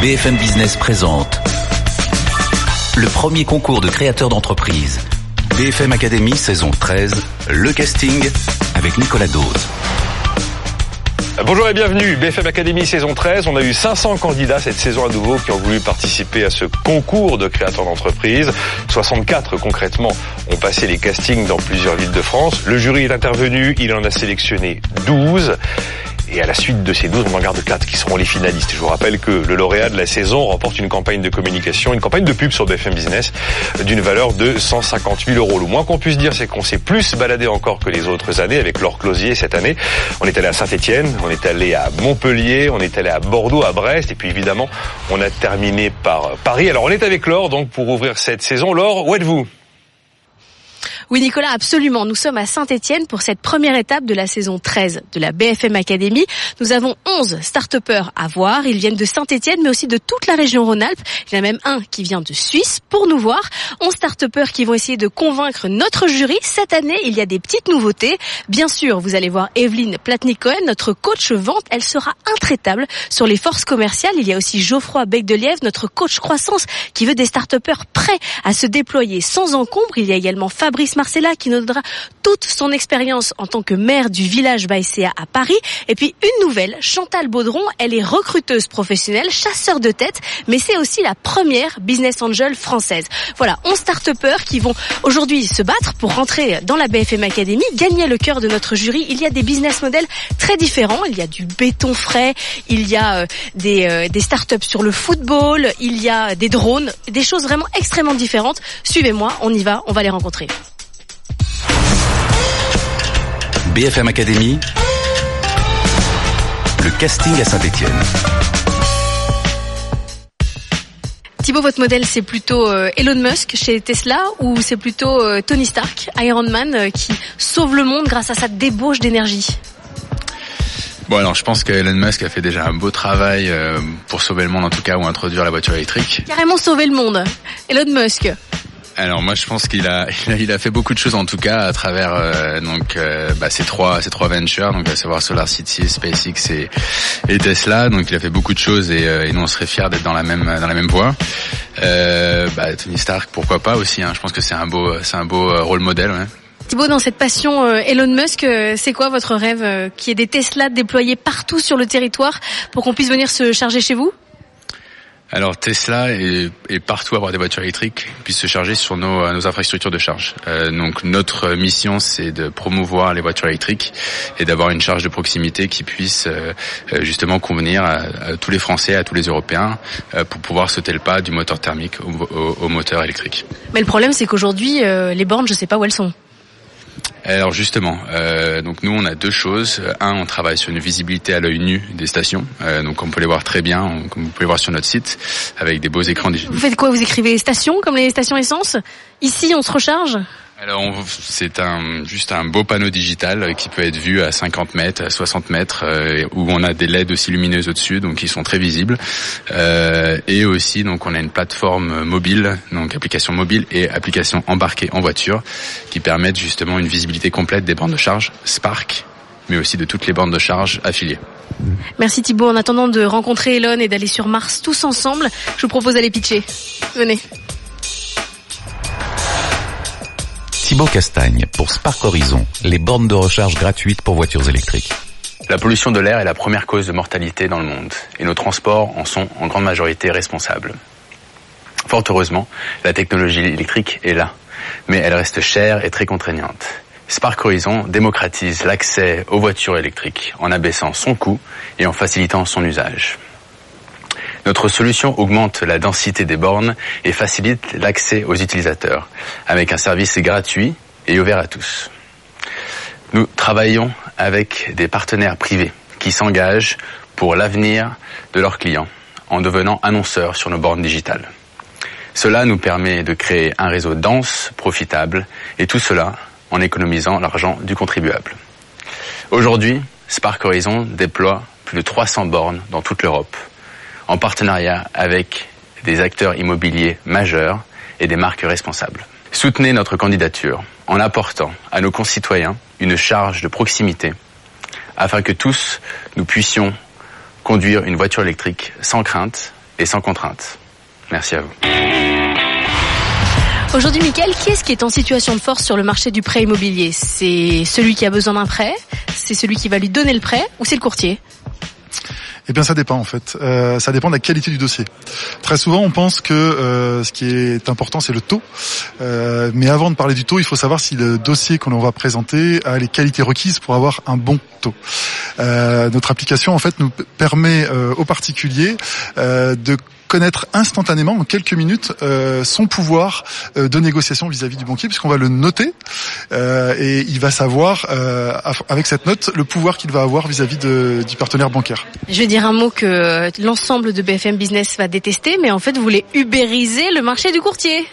BFM Business présente le premier concours de créateurs d'entreprise. BFM Academy saison 13, le casting avec Nicolas Dose. Bonjour et bienvenue, BFM Academy saison 13. On a eu 500 candidats cette saison à nouveau qui ont voulu participer à ce concours de créateurs d'entreprise. 64 concrètement ont passé les castings dans plusieurs villes de France. Le jury est intervenu, il en a sélectionné 12. Et à la suite de ces 12, on en garde 4 qui seront les finalistes. Je vous rappelle que le lauréat de la saison remporte une campagne de communication, une campagne de pub sur BFM Business d'une valeur de 150 000 euros. Le moins qu'on puisse dire, c'est qu'on s'est plus baladé encore que les autres années avec Laure Closier cette année. On est allé à Saint-Etienne, on est allé à Montpellier, on est allé à Bordeaux, à Brest, et puis évidemment, on a terminé par Paris. Alors on est avec Laure donc pour ouvrir cette saison. Laure, où êtes-vous? Oui, Nicolas, absolument. Nous sommes à Saint-Etienne pour cette première étape de la saison 13 de la BFM Academy. Nous avons 11 start à voir. Ils viennent de Saint-Etienne, mais aussi de toute la région Rhône-Alpes. Il y en a même un qui vient de Suisse pour nous voir. 11 start qui vont essayer de convaincre notre jury. Cette année, il y a des petites nouveautés. Bien sûr, vous allez voir Evelyne Platnik-Cohen, notre coach vente. Elle sera intraitable sur les forces commerciales. Il y a aussi Geoffroy Bec de Lièvre, notre coach croissance, qui veut des start prêts à se déployer sans encombre. Il y a également Fabrice Marcella qui nous donnera toute son expérience en tant que maire du village Baïséa à Paris. Et puis une nouvelle, Chantal Baudron, elle est recruteuse professionnelle, chasseur de tête, mais c'est aussi la première business angel française. Voilà, 11 start qui vont aujourd'hui se battre pour rentrer dans la BFM Academy, gagner le cœur de notre jury. Il y a des business models très différents. Il y a du béton frais, il y a euh, des, euh, des start sur le football, il y a des drones, des choses vraiment extrêmement différentes. Suivez-moi, on y va, on va les rencontrer. BFM Academy, le casting à Saint-Etienne. Thibaut, votre modèle, c'est plutôt euh, Elon Musk chez Tesla ou c'est plutôt euh, Tony Stark, Iron Man, euh, qui sauve le monde grâce à sa débauche d'énergie? Bon alors je pense que Elon Musk a fait déjà un beau travail pour sauver le monde en tout cas ou introduire la voiture électrique. Carrément sauver le monde. Elon Musk. Alors moi je pense qu'il a, il a fait beaucoup de choses en tout cas à travers euh, donc euh, bah, ces trois ces trois ventures donc à savoir Solar City, SpaceX et, Tesla donc il a fait beaucoup de choses et, euh, et nous on serait fiers d'être dans la même dans la même voie. Bah, Tony Stark pourquoi pas aussi hein, je pense que c'est un beau c'est un beau rôle modèle. Ouais. Thibaut, dans cette passion Elon Musk, c'est quoi votre rêve Qui est des Tesla déployés partout sur le territoire pour qu'on puisse venir se charger chez vous? Alors Tesla est, partout à avoir des voitures électriques, puisse se charger sur nos, nos infrastructures de charge. Euh, donc notre mission, c'est de promouvoir les voitures électriques et d'avoir une charge de proximité qui puisse euh, euh, justement convenir à, tous les Français, à tous les Européens, euh, pour pouvoir sauter le pas du moteur thermique au, au, moteur électrique. Mais le problème, c'est qu'aujourd'hui, les bornes, je ne sais pas où elles sont. Alors justement, euh, donc nous on a deux choses. Un, on travaille sur une visibilité à l'œil nu des stations, euh, donc on peut les voir très bien, comme vous pouvez voir sur notre site, avec des beaux écrans. Vous faites quoi? Vous écrivez stations comme les stations essence? Ici, on se recharge? Alors c'est un juste un beau panneau digital qui peut être vu à 50 mètres, à 60 mètres, euh, où on a des LED aussi lumineuses au-dessus, donc qui sont très visibles. Euh, et aussi donc on a une plateforme mobile, donc application mobile et application embarquée en voiture, qui permettent justement une visibilité complète des bandes de charge Spark, mais aussi de toutes les bandes de charge affiliées. Merci Thibault. En attendant de rencontrer Elon et d'aller sur Mars tous ensemble, je vous propose d'aller pitcher. Venez. Thibaut Castagne pour Spark Horizon, les bornes de recharge gratuites pour voitures électriques. La pollution de l'air est la première cause de mortalité dans le monde et nos transports en sont en grande majorité responsables. Fort heureusement, la technologie électrique est là, mais elle reste chère et très contraignante. Spark Horizon démocratise l'accès aux voitures électriques en abaissant son coût et en facilitant son usage. Notre solution augmente la densité des bornes et facilite l'accès aux utilisateurs, avec un service gratuit et ouvert à tous. Nous travaillons avec des partenaires privés qui s'engagent pour l'avenir de leurs clients en devenant annonceurs sur nos bornes digitales. Cela nous permet de créer un réseau dense, profitable, et tout cela en économisant l'argent du contribuable. Aujourd'hui, Spark Horizon déploie plus de 300 bornes dans toute l'Europe en partenariat avec des acteurs immobiliers majeurs et des marques responsables. Soutenez notre candidature en apportant à nos concitoyens une charge de proximité afin que tous nous puissions conduire une voiture électrique sans crainte et sans contrainte. Merci à vous. Aujourd'hui, Mickaël, qui est-ce qui est en situation de force sur le marché du prêt immobilier? C'est celui qui a besoin d'un prêt? C'est celui qui va lui donner le prêt? Ou c'est le courtier? Eh bien, ça dépend en fait. Euh, ça dépend de la qualité du dossier. Très souvent, on pense que euh, ce qui est important, c'est le taux. Euh, mais avant de parler du taux, il faut savoir si le dossier qu'on va présenter a les qualités requises pour avoir un bon taux. notre application, en fait, nous permet aux particuliers de connaître instantanément, en quelques minutes, euh, son pouvoir euh, de négociation vis-à-vis du banquier, puisqu'on va le noter euh, et il va savoir, avec cette note, le pouvoir qu'il va avoir vis-à-vis du partenaire bancaire. Je vais dire un mot que l'ensemble de BFM Business va détester, mais en fait, vous voulez ubériser le marché du courtier.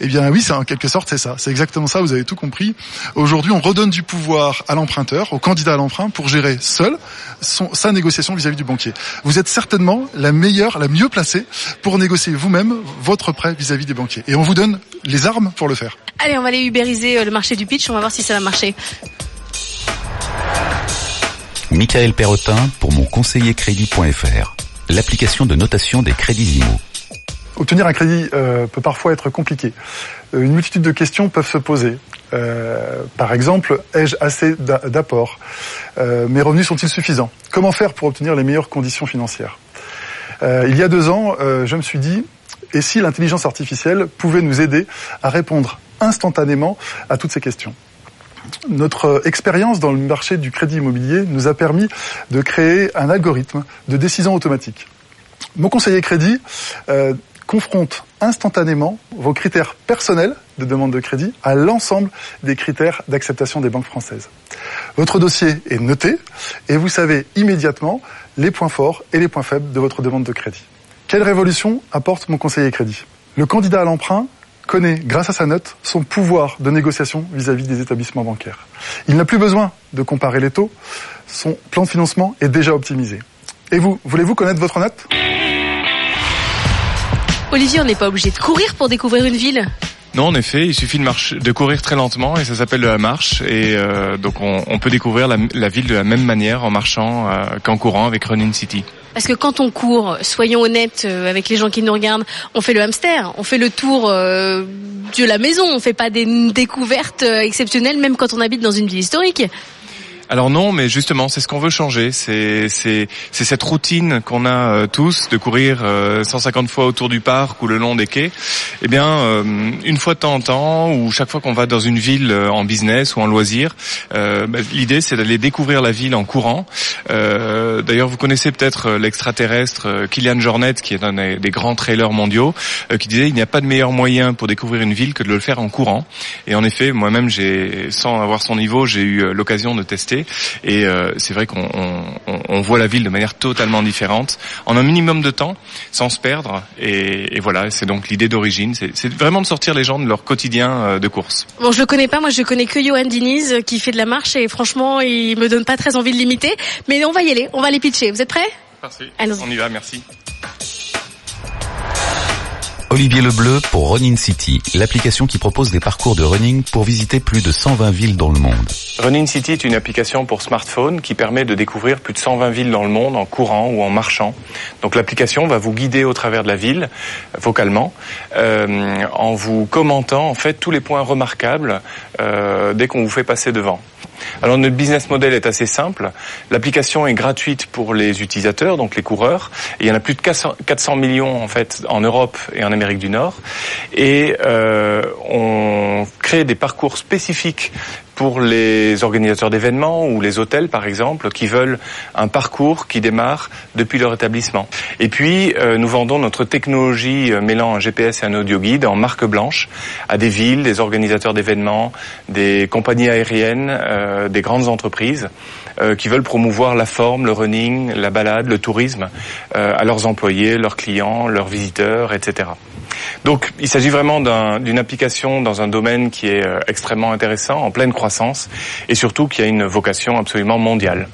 Eh bien oui, c'est en quelque sorte c'est ça. C'est exactement ça. Vous avez tout compris. Aujourd'hui, on redonne du pouvoir à l'emprunteur, au candidat à l'emprunt, pour gérer seul son, sa négociation vis-à-vis du banquier. Vous êtes certainement la meilleure, la mieux placée pour négocier vous-même votre prêt vis-à-vis des banquiers. Et on vous donne les armes pour le faire. Allez, on va aller ubériser euh, le marché du pitch. On va voir si ça va marcher. Michael Perrotin pour mon conseiller crédit.fr, l'application de notation des crédits IMO. Obtenir un crédit euh, peut parfois être compliqué. Euh, une multitude de questions peuvent se poser. Euh, par exemple, ai-je assez d'apport Mes revenus sont-ils suffisants? Comment faire pour obtenir les meilleures conditions financières? Il y a deux ans, je me suis dit, et si l'intelligence artificielle pouvait nous aider à répondre instantanément à toutes ces questions? Notre expérience dans le marché du crédit immobilier nous a permis de créer un algorithme de décision automatique. Mon conseiller crédit confronte instantanément vos critères personnels de demande de crédit à l'ensemble des critères d'acceptation des banques françaises. Votre dossier est noté et vous savez immédiatement les points forts et les points faibles de votre demande de crédit. Quelle révolution apporte mon conseiller crédit? Le candidat à l'emprunt connaît, grâce à sa note, son pouvoir de négociation vis-à-vis des établissements bancaires. Il n'a plus besoin de comparer les taux, son plan de financement est déjà optimisé. Et vous, voulez-vous connaître votre note? Olivier, on n'est pas obligé de courir pour découvrir une ville. Non, en effet, il suffit de, marcher, de courir très lentement et ça s'appelle la marche. Et euh, donc on, peut découvrir la, ville de la même manière en marchant euh, qu'en courant avec Running City. Parce que quand on court, soyons honnêtes euh, avec les gens qui nous regardent, on fait le hamster, on fait le tour de la maison, on fait pas des découvertes exceptionnelles même quand on habite dans une ville historique. Alors non, mais justement, c'est ce qu'on veut changer. C'est c'est c'est cette routine qu'on a euh, tous de courir 150 euh, fois autour du parc ou le long des quais. Eh bien, euh, une fois de temps en temps, ou chaque fois qu'on va dans une ville en business ou en loisir, bah, l'idée c'est d'aller découvrir la ville en courant. D'ailleurs, vous connaissez peut-être l'extraterrestre Kylian Jornet, qui est un des grands trailers mondiaux, qui disait il n'y a pas de meilleur moyen pour découvrir une ville que de le faire en courant. Et en effet, moi-même, j'ai sans avoir son niveau, j'ai eu l'occasion de tester et euh, c'est vrai qu'on on, voit la ville de manière totalement différente, en un minimum de temps, sans se perdre. Et, et voilà, c'est donc l'idée d'origine. C'est vraiment de sortir les gens de leur quotidien euh, de course. Bon, je le connais pas. Moi, je connais que Johan Diniz euh, qui fait de la marche et franchement, il me donne pas très envie de l'imiter. Mais on va y aller. On va les pitcher. Vous êtes prêts? Parfait. On y va. Merci. Olivier Lebleu pour Running City, l'application qui propose des parcours de running pour visiter plus de 120 villes dans le monde. Running City est une application pour smartphone qui permet de découvrir plus de 120 villes dans le monde en courant ou en marchant. Donc l'application va vous guider au travers de la ville, vocalement, euh, en vous commentant en fait tous les points remarquables euh, dès qu'on vous fait passer devant. Alors notre business model est assez simple. L'application est gratuite pour les utilisateurs, donc les coureurs. il y en a plus de 400 millions en fait en Europe et en Amérique du Nord. Et euh, on crée des parcours spécifiques pour les organisateurs d'événements ou les hôtels par exemple qui veulent un parcours qui démarre depuis leur établissement. Et puis euh, nous vendons notre technologie euh, mêlant un GPS et un audio guide en marque blanche à des villes, des organisateurs d'événements, des compagnies aériennes, euh, des grandes entreprises qui veulent promouvoir la forme, le running, la balade, le tourisme à leurs employés, leurs clients, leurs visiteurs, etc. Donc il s'agit vraiment d'une application dans un domaine qui est euh, extrêmement intéressant, en pleine croissance, et surtout qui a une vocation absolument mondiale.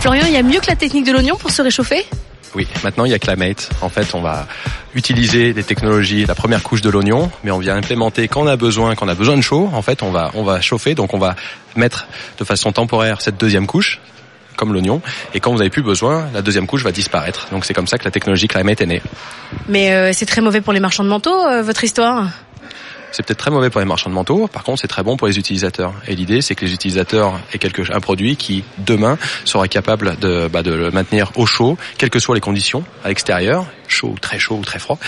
Florian, il y a mieux que la technique de l'oignon pour se réchauffer? Oui, maintenant il y a Climate. En fait, on va utiliser les technologies, la première couche de l'oignon, mais on vient implémenter quand on a besoin, quand on a besoin de chaud. En fait, on va on va chauffer, donc on va mettre de façon temporaire cette deuxième couche comme l'oignon. Et quand vous n'avez plus besoin, la deuxième couche va disparaître. Donc c'est comme ça que la technologie Climate est née. Mais euh, c'est très mauvais pour les marchands de manteaux, euh, votre histoire c'est peut-être très mauvais pour les marchands de manteaux. Par contre, c'est très bon pour les utilisateurs. Et l'idée, c'est que les utilisateurs aient quelque, un produit qui, demain, sera capable de, bah, de le maintenir au chaud, quelles que soient les conditions à l'extérieur, chaud, très chaud ou très froid,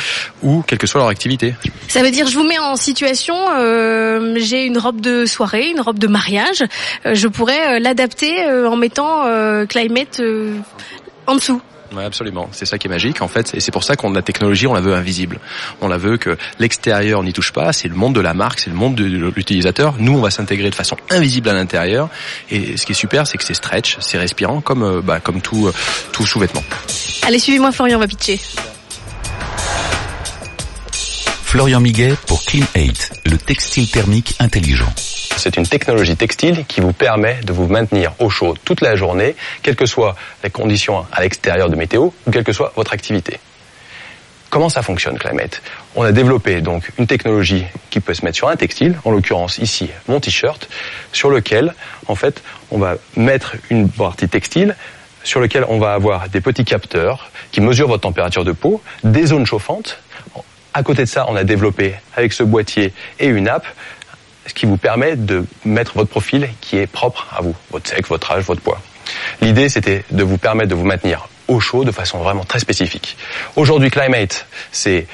ou quelle que soit leur activité. Ça veut dire, je vous mets en situation, euh, j'ai une robe de soirée, une robe de mariage, euh, je pourrais euh, l'adapter euh, en mettant Climate en dessous. Ouais, absolument. C'est ça qui est magique, en fait. Et c'est pour ça qu'on la technologie, on la veut invisible. On la veut que l'extérieur n'y touche pas. C'est le monde de la marque, c'est le monde de l'utilisateur. Nous, on va s'intégrer de façon invisible à l'intérieur. Et ce qui est super, c'est que c'est stretch, c'est respirant, comme, euh, bah, comme tout, euh, tout sous-vêtement. Allez, suivez-moi, Florian, on va pitcher. Florian Miguet pour Clean 8, le textile thermique intelligent. C'est une technologie textile qui vous permet de vous maintenir au chaud toute la journée, quelles que soient les conditions à l'extérieur de météo ou quelle que soit votre activité. Comment ça fonctionne Climate On a développé donc une technologie qui peut se mettre sur un textile, en l'occurrence ici mon t-shirt, sur lequel en fait on va mettre une partie textile sur lequel on va avoir des petits capteurs qui mesurent votre température de peau, des zones chauffantes à côté de ça, on a développé avec ce boîtier et une app, ce qui vous permet de mettre votre profil qui est propre à vous, votre sexe, votre âge, votre poids. L'idée, c'était de vous permettre de vous maintenir au chaud de façon vraiment très spécifique. Aujourd'hui, Climate, c'est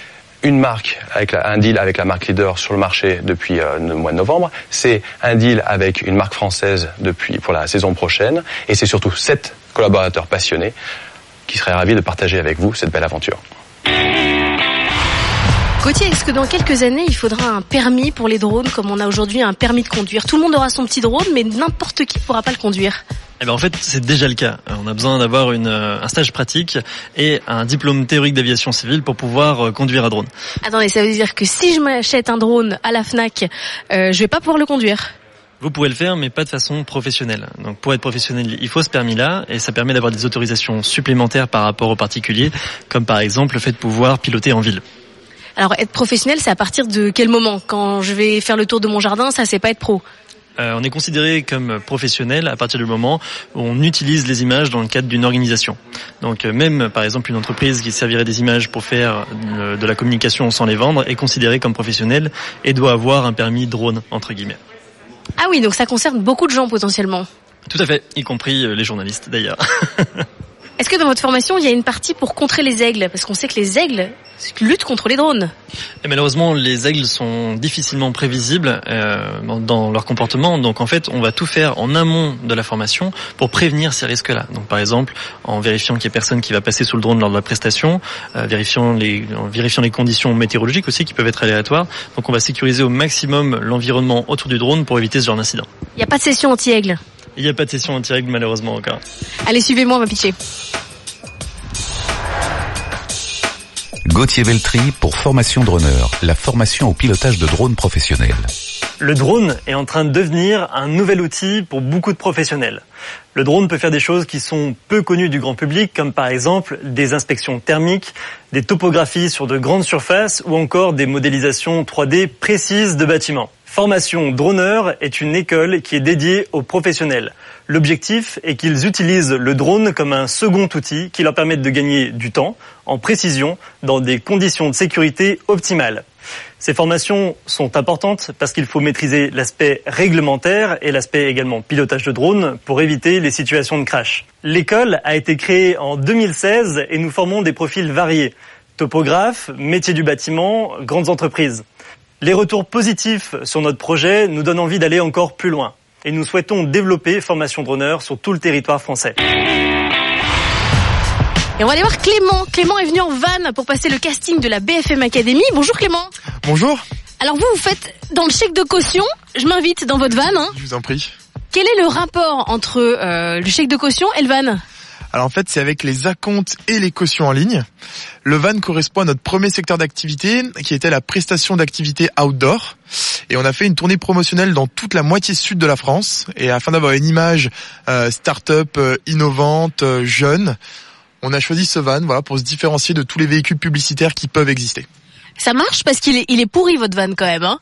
une marque avec un deal avec la marque leader sur le marché depuis euh, le mois de novembre. C'est un deal avec une marque française depuis pour la saison prochaine, et c'est surtout sept collaborateurs passionnés qui seraient ravis de partager avec vous cette belle aventure. Gauthier, est-ce que dans quelques années, il faudra un permis pour les drones comme on a aujourd'hui un permis de conduire? Tout le monde aura son petit drone, mais n'importe qui ne pourra pas le conduire. Eh ben en fait, c'est déjà le cas. On a besoin d'avoir euh, un stage pratique et un diplôme théorique d'aviation civile pour pouvoir euh, conduire un drone. Attendez, ça veut dire que si je m'achète un drone à la Fnac, euh, je vais pas pouvoir le conduire? Vous pouvez le faire, mais pas de façon professionnelle. Donc pour être professionnel, il faut ce permis-là, et ça permet d'avoir des autorisations supplémentaires par rapport aux particuliers, comme par exemple le fait de pouvoir piloter en ville. Alors être professionnel, c'est à partir de quel moment? Quand je vais faire le tour de mon jardin, ça c'est pas être pro. Euh, on est considéré comme professionnel à partir du moment où on utilise les images dans le cadre d'une organisation. Donc euh, même par exemple une entreprise qui servirait des images pour faire euh, de la communication sans les vendre est considérée comme professionnelle et doit avoir un permis drone entre guillemets. Ah oui, donc ça concerne beaucoup de gens potentiellement. Tout à fait, y compris les journalistes d'ailleurs. Est-ce que dans votre formation, il y a une partie pour contrer les aigles? Parce qu'on sait que les aigles luttent contre les drones. Et malheureusement, les aigles sont difficilement prévisibles euh, dans leur comportement. Donc en fait, on va tout faire en amont de la formation pour prévenir ces risques-là. Donc par exemple, en vérifiant qu'il n'y ait personne qui va passer sous le drone lors de la prestation, euh, vérifiant les, en vérifiant les conditions météorologiques aussi qui peuvent être aléatoires. Donc on va sécuriser au maximum l'environnement autour du drone pour éviter ce genre d'incident. Il n'y a pas de session anti-aigle il n'y a pas de session anti-règle malheureusement encore. Allez, suivez-moi, on va pitcher. Gauthier Veltri pour Formation Droneur, la formation au pilotage de drones professionnels. Le drone est en train de devenir un nouvel outil pour beaucoup de professionnels. Le drone peut faire des choses qui sont peu connues du grand public, comme par exemple des inspections thermiques, des topographies sur de grandes surfaces ou encore des modélisations 3D précises de bâtiments. Formation Droneur est une école qui est dédiée aux professionnels. L'objectif est qu'ils utilisent le drone comme un second outil qui leur permette de gagner du temps en précision dans des conditions de sécurité optimales. Ces formations sont importantes parce qu'il faut maîtriser l'aspect réglementaire et l'aspect également pilotage de drone pour éviter les situations de crash. L'école a été créée en 2016 et nous formons des profils variés. Topographes, métiers du bâtiment, grandes entreprises. Les retours positifs sur notre projet nous donnent envie d'aller encore plus loin. Et nous souhaitons développer Formation Droneur sur tout le territoire français. Et on va aller voir Clément. Clément est venu en van pour passer le casting de la BFM Academy. Bonjour Clément. Bonjour. Alors vous, vous faites dans le chèque de caution. Je m'invite dans votre van. Hein. Je vous en prie. Quel est le rapport entre euh, le chèque de caution et le van? Alors en fait, c'est avec les acomptes et les cautions en ligne. Le van correspond à notre premier secteur d'activité, qui était la prestation d'activité outdoor. Et on a fait une tournée promotionnelle dans toute la moitié sud de la France. Et afin d'avoir une image euh, start-up euh, innovante, euh, jeune, on a choisi ce van, voilà, pour se différencier de tous les véhicules publicitaires qui peuvent exister. Ça marche parce qu'il est, il est pourri votre van quand même, hein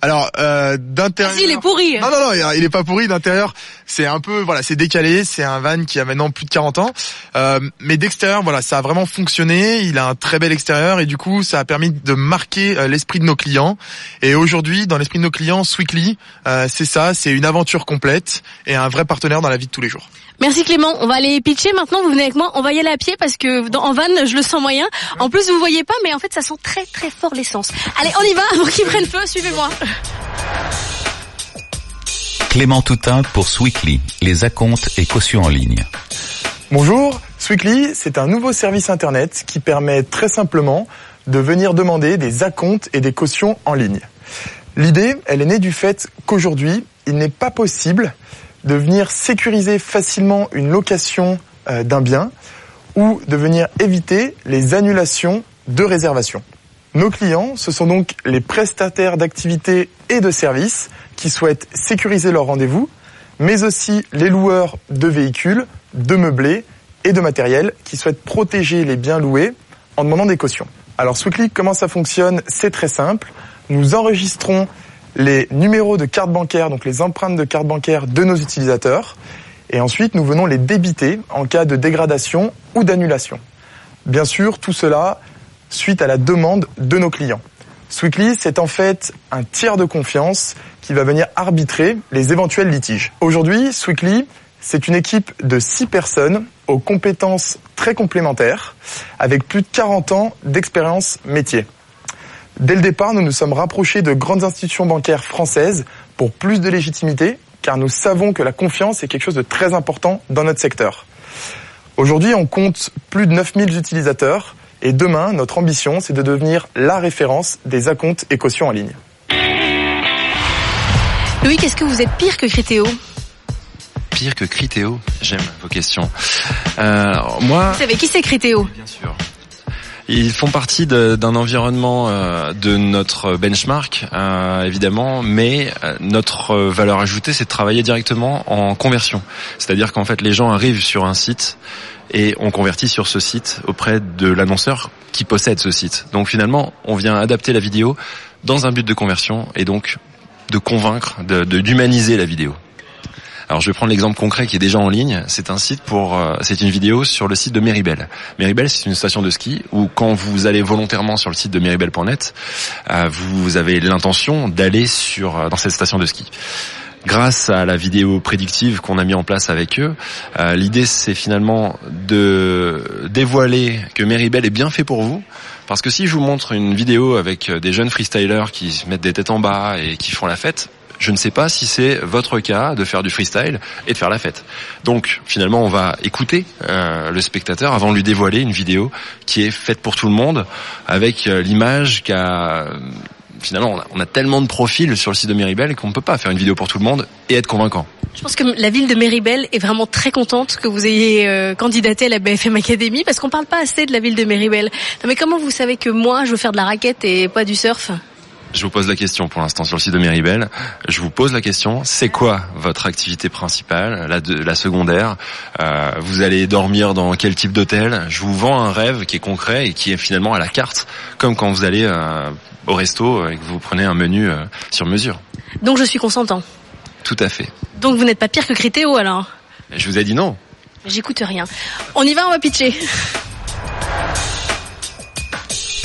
Alors euh, d'intérieur. Vas-y, il est pourri. Non non non, il est pas pourri d'intérieur. C'est un peu voilà, c'est décalé. C'est un van qui a maintenant plus de 40 ans, euh, mais d'extérieur voilà, ça a vraiment fonctionné. Il a un très bel extérieur et du coup, ça a permis de marquer euh, l'esprit de nos clients. Et aujourd'hui, dans l'esprit de nos clients, Sweekly, euh, c'est ça, c'est une aventure complète et un vrai partenaire dans la vie de tous les jours. Merci Clément. On va aller pitcher maintenant. Vous venez avec moi. On va y aller à pied parce que dans, en van, je le sens moyen. En plus, vous voyez pas, mais en fait, ça sent très très fort l'essence. Allez, on y va avant qu'il prenne feu. Suivez-moi. Clément Toutin pour Sweekly, les acomptes et cautions en ligne. Bonjour, Sweekly, c'est un nouveau service internet qui permet très simplement de venir demander des acomptes et des cautions en ligne. L'idée, elle est née du fait qu'aujourd'hui, il n'est pas possible de venir sécuriser facilement une location euh, d'un bien ou de venir éviter les annulations de réservation. Nos clients, ce sont donc les prestataires d'activités et de services qui souhaitent sécuriser leur rendez-vous, mais aussi les loueurs de véhicules, de meublés et de matériel qui souhaitent protéger les biens loués en demandant des cautions. Alors Sweetly, comment ça fonctionne? C'est très simple. Nous enregistrons les numéros de carte bancaire, donc les empreintes de carte bancaire de nos utilisateurs, et ensuite nous venons les débiter en cas de dégradation ou d'annulation. Bien sûr, tout cela suite à la demande de nos clients. Sweetly, c'est en fait un tiers de confiance qui va venir arbitrer les éventuels litiges. Aujourd'hui, Sweetly, c'est une équipe de six personnes aux compétences très complémentaires, avec plus de 40 ans d'expérience métier. Dès le départ, nous nous sommes rapprochés de grandes institutions bancaires françaises pour plus de légitimité, car nous savons que la confiance est quelque chose de très important dans notre secteur. Aujourd'hui, on compte plus de 9000 utilisateurs et demain, notre ambition, c'est de devenir la référence des acomptes et cautions en ligne. Louis, qu'est-ce que vous êtes pire que Critéo? Pire que Critéo? J'aime vos questions. Euh, moi... Vous savez qui c'est Critéo? Bien sûr. Ils font partie d'un environnement euh, de notre benchmark, euh, évidemment, mais euh, notre valeur ajoutée, c'est de travailler directement en conversion. C'est-à-dire qu'en fait, les gens arrivent sur un site et on convertit sur ce site auprès de l'annonceur qui possède ce site. Donc finalement, on vient adapter la vidéo dans un but de conversion et donc de convaincre, de d'humaniser la vidéo. Alors je vais prendre l'exemple concret qui est déjà en ligne. C'est un site pour, euh, c'est une vidéo sur le site de Meribel. Meribel, c'est une station de ski où quand vous allez volontairement sur le site de meribel.net, euh, vous avez l'intention d'aller sur euh, dans cette station de ski grâce à la vidéo prédictive qu'on a mis en place avec eux, euh, l'idée c'est finalement de dévoiler que Meribel est bien fait pour vous. Parce que si je vous montre une vidéo avec des jeunes freestylers qui se mettent des têtes en bas et qui font la fête, je ne sais pas si c'est votre cas de faire du freestyle et de faire la fête. Donc finalement, on va écouter euh, le spectateur avant de lui dévoiler une vidéo qui est faite pour tout le monde avec euh, l'image qu'a finalement, on a, tellement de profils sur le site de Meribel qu'on ne peut pas faire une vidéo pour tout le monde et être convaincant. Je pense que la ville de Meribel est vraiment très contente que vous ayez euh, candidaté à la BFM Academy parce qu'on parle pas assez de la ville de Meribel. Non mais comment vous savez que moi je veux faire de la raquette et pas du surf? Je vous pose la question pour l'instant sur le site de Meribel. Je vous pose la question, c'est quoi votre activité principale, la, de, la secondaire? Euh, Vous allez dormir dans quel type d'hôtel? Je vous vends un rêve qui est concret et qui est finalement à la carte, comme quand vous allez euh, au resto et que vous prenez un menu euh, sur mesure. Donc je suis consentant Tout à fait. Donc vous n'êtes pas pire que Critéo alors? Je vous ai dit non. J'écoute rien. On y va, on va pitcher.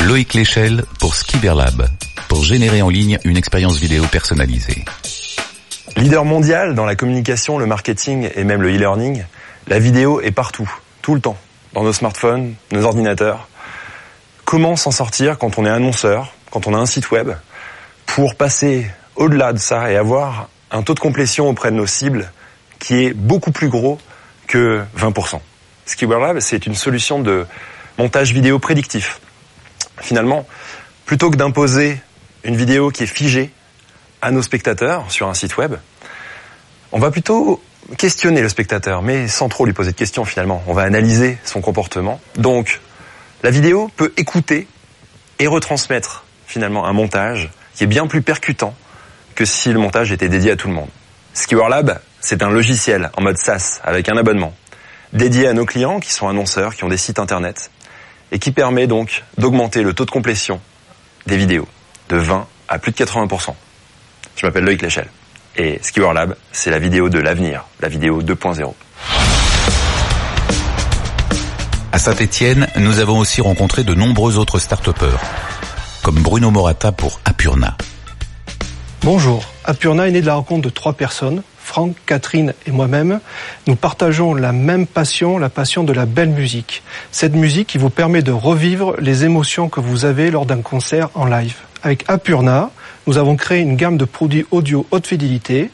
Loïc Léchelle pour Skiberlab pour générer en ligne une expérience vidéo personnalisée. Leader mondial dans la communication, le marketing et même le e-learning, la vidéo est partout, tout le temps, dans nos smartphones, nos ordinateurs. Comment s'en sortir quand on est annonceur, quand on a un site web, pour passer au-delà de ça et avoir un taux de complétion auprès de nos cibles qui est beaucoup plus gros que 20%. SkiWorLab, c'est une solution de montage vidéo prédictif. Finalement, plutôt que d'imposer une vidéo qui est figée à nos spectateurs sur un site web, on va plutôt questionner le spectateur, mais sans trop lui poser de questions finalement. On va analyser son comportement. Donc, la vidéo peut écouter et retransmettre finalement un montage qui est bien plus percutant que si le montage était dédié à tout le monde. SkiWorLab, c'est un logiciel en mode SaaS avec un abonnement dédié à nos clients qui sont annonceurs, qui ont des sites internet et qui permet donc d'augmenter le taux de complétion des vidéos de 20 à plus de 80%. Je m'appelle Loïc Léchelle. Et Skiwer Lab, c'est la vidéo de l'avenir, la vidéo 2.0. À Saint-Etienne, nous avons aussi rencontré de nombreux autres start comme Bruno Morata pour Apurna. Bonjour, Apurna est né de la rencontre de trois personnes, Franck, Catherine et moi-même. Nous partageons la même passion, la passion de la belle musique. Cette musique qui vous permet de revivre les émotions que vous avez lors d'un concert en live. Avec Apurna, nous avons créé une gamme de produits audio haute fidélité,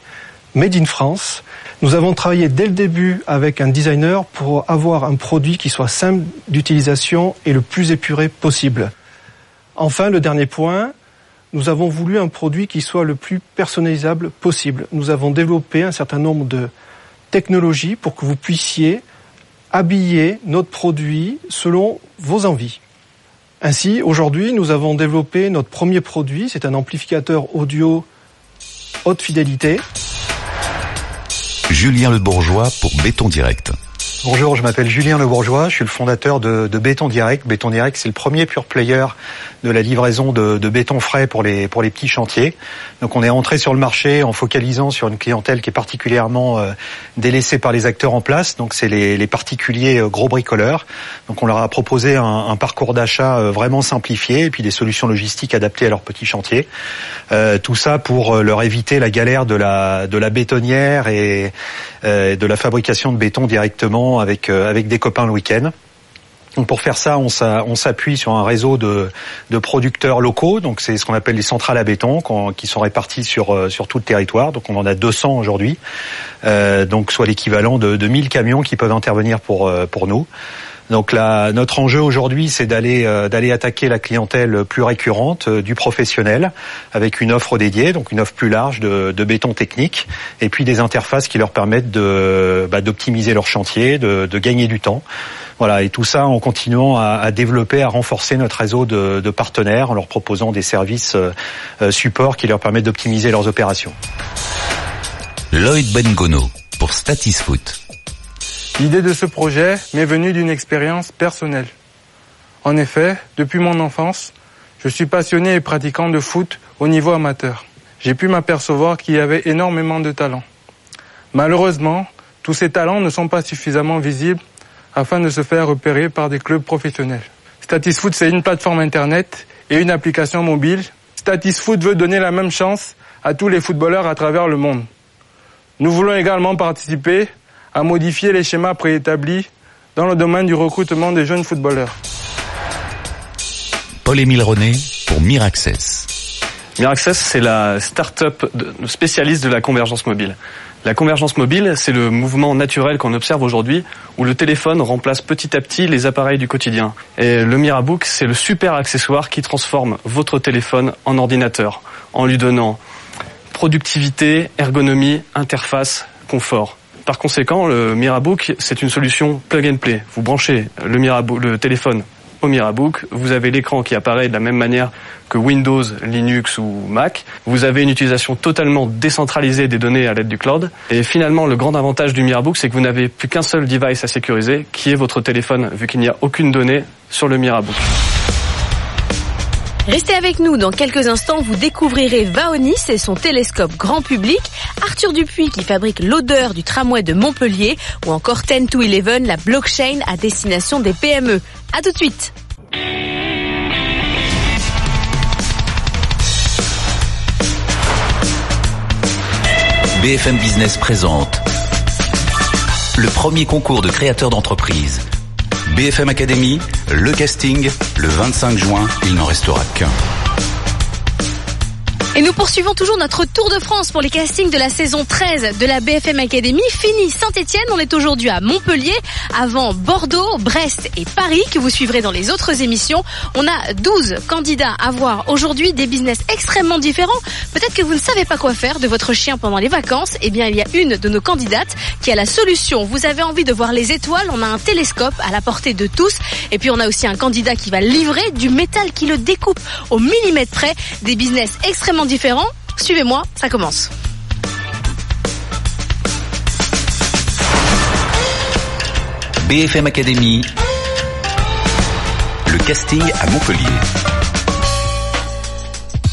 made in France. Nous avons travaillé dès le début avec un designer pour avoir un produit qui soit simple d'utilisation et le plus épuré possible. Enfin, le dernier point, nous avons voulu un produit qui soit le plus personnalisable possible. Nous avons développé un certain nombre de technologies pour que vous puissiez habiller notre produit selon vos envies. Ainsi, aujourd'hui, nous avons développé notre premier produit, c'est un amplificateur audio haute fidélité. Julien Le Bourgeois pour Béton Direct. Bonjour, je m'appelle Julien Le Bourgeois, je suis le fondateur de, Béton Direct. Béton Direct, c'est le premier pure player de la livraison de, béton frais pour les pour les petits chantiers. Donc on est entré sur le marché en focalisant sur une clientèle qui est particulièrement euh, délaissée par les acteurs en place. Donc c'est les, particuliers euh, gros bricoleurs. Donc on leur a proposé un, parcours d'achat euh, vraiment simplifié et puis des solutions logistiques adaptées à leurs petits chantiers. Tout ça pour leur éviter la galère de la de la bétonnière et de la fabrication de béton directement avec avec des copains le week-end. Donc pour faire ça, on s'appuie sur un réseau de, producteurs locaux. Donc c'est ce qu'on appelle les centrales à béton, qui sont réparties sur euh, sur tout le territoire. Donc on en a 200 aujourd'hui, euh, donc soit l'équivalent de, de 1000 camions qui peuvent intervenir euh, pour nous. Donc là, notre enjeu aujourd'hui, c'est d'aller euh, d'aller attaquer la clientèle plus récurrente du professionnel avec une offre dédiée, donc une offre plus large de, béton technique, et puis des interfaces qui leur permettent de bah, d'optimiser leur chantier, de, gagner du temps. Voilà, et tout ça en continuant à, développer, à renforcer notre réseau de, partenaires en leur proposant des services euh, support qui leur permettent d'optimiser leurs opérations. Lloyd Bengono pour Statisfoot. L'idée de ce projet m'est venue d'une expérience personnelle. En effet, depuis mon enfance, je suis passionné et pratiquant de foot au niveau amateur. J'ai pu m'apercevoir qu'il y avait énormément de talents. Malheureusement, tous ces talents ne sont pas suffisamment visibles afin de se faire repérer par des clubs professionnels. Statisfoot, c'est une plateforme Internet et une application mobile. Statisfoot veut donner la même chance à tous les footballeurs à travers le monde. Nous voulons également participer à modifier les schémas préétablis dans le domaine du recrutement des jeunes footballeurs. Paul-Émile René pour Miraccess. Miraccess, c'est la start-up spécialiste de la convergence mobile. La convergence mobile, c'est le mouvement naturel qu'on observe aujourd'hui où le téléphone remplace petit à petit les appareils du quotidien. Et le Mirabook, c'est le super accessoire qui transforme votre téléphone en ordinateur en lui donnant productivité, ergonomie, interface, confort. Par conséquent, le Mirabook, c'est une solution plug and play. Vous branchez le, Mirabook, le téléphone au Mirabook, vous avez l'écran qui apparaît de la même manière que Windows, Linux ou Mac. Vous avez une utilisation totalement décentralisée des données à l'aide du cloud. Et finalement, le grand avantage du Mirabook, c'est que vous n'avez plus qu'un seul device à sécuriser, qui est votre téléphone, vu qu'il n'y a aucune donnée sur le Mirabook. Restez avec nous, dans quelques instants, vous découvrirez Vaonis et son télescope grand public, Arthur Dupuis qui fabrique l'odeur du tramway de Montpellier, ou encore 10 to 11, la blockchain à destination des PME. À tout de suite BFM Business présente le premier concours de créateurs d'entreprise. BFM Academy, le casting, le 25 juin, il n'en restera qu'un. Et nous poursuivons toujours notre tour de France pour les castings de la saison 13 de la BFM Academy. Fini Saint-Etienne, on est aujourd'hui à Montpellier, avant Bordeaux, Brest et Paris, que vous suivrez dans les autres émissions. On a 12 candidats à voir aujourd'hui, des business extrêmement différents. Peut-être que vous ne savez pas quoi faire de votre chien pendant les vacances. Eh bien, il y a une de nos candidates qui a la solution. Vous avez envie de voir les étoiles, on a un télescope à la portée de tous. Et puis, on a aussi un candidat qui va livrer du métal qui le découpe au millimètre près, des business extrêmement différents. Suivez-moi, ça commence. BFM Academy, le casting à Montpellier.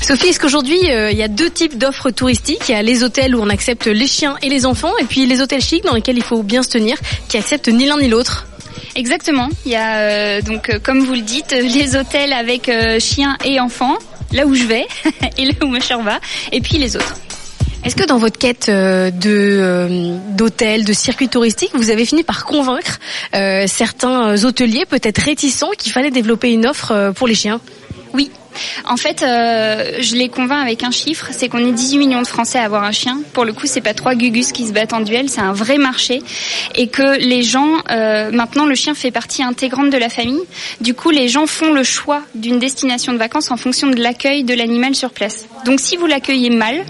Sophie, est-ce qu'aujourd'hui euh, il y a deux types d'offres touristiques? Il y a les hôtels où on accepte les chiens et les enfants, et puis les hôtels chics dans lesquels il faut bien se tenir, qui acceptent ni l'un ni l'autre. Exactement. Il y a euh, donc, euh, comme vous le dites, les hôtels avec euh, chiens et enfants, là où je vais et là où ma chère va, et puis les autres. Est-ce que dans votre quête euh, de euh, d'hôtels, de circuits touristiques, vous avez fini par convaincre euh, certains hôteliers, peut-être réticents, qu'il fallait développer une offre pour les chiens? Oui. En fait, euh, je les convainc avec un chiffre, c'est qu'on est 18 millions de Français à avoir un chien. Pour le coup, c'est pas trois gugus qui se battent en duel, c'est un vrai marché. Et que les gens, euh, maintenant, le chien fait partie intégrante de la famille. Du coup, les gens font le choix d'une destination de vacances en fonction de l'accueil de l'animal sur place. Donc, si vous l'accueillez mal,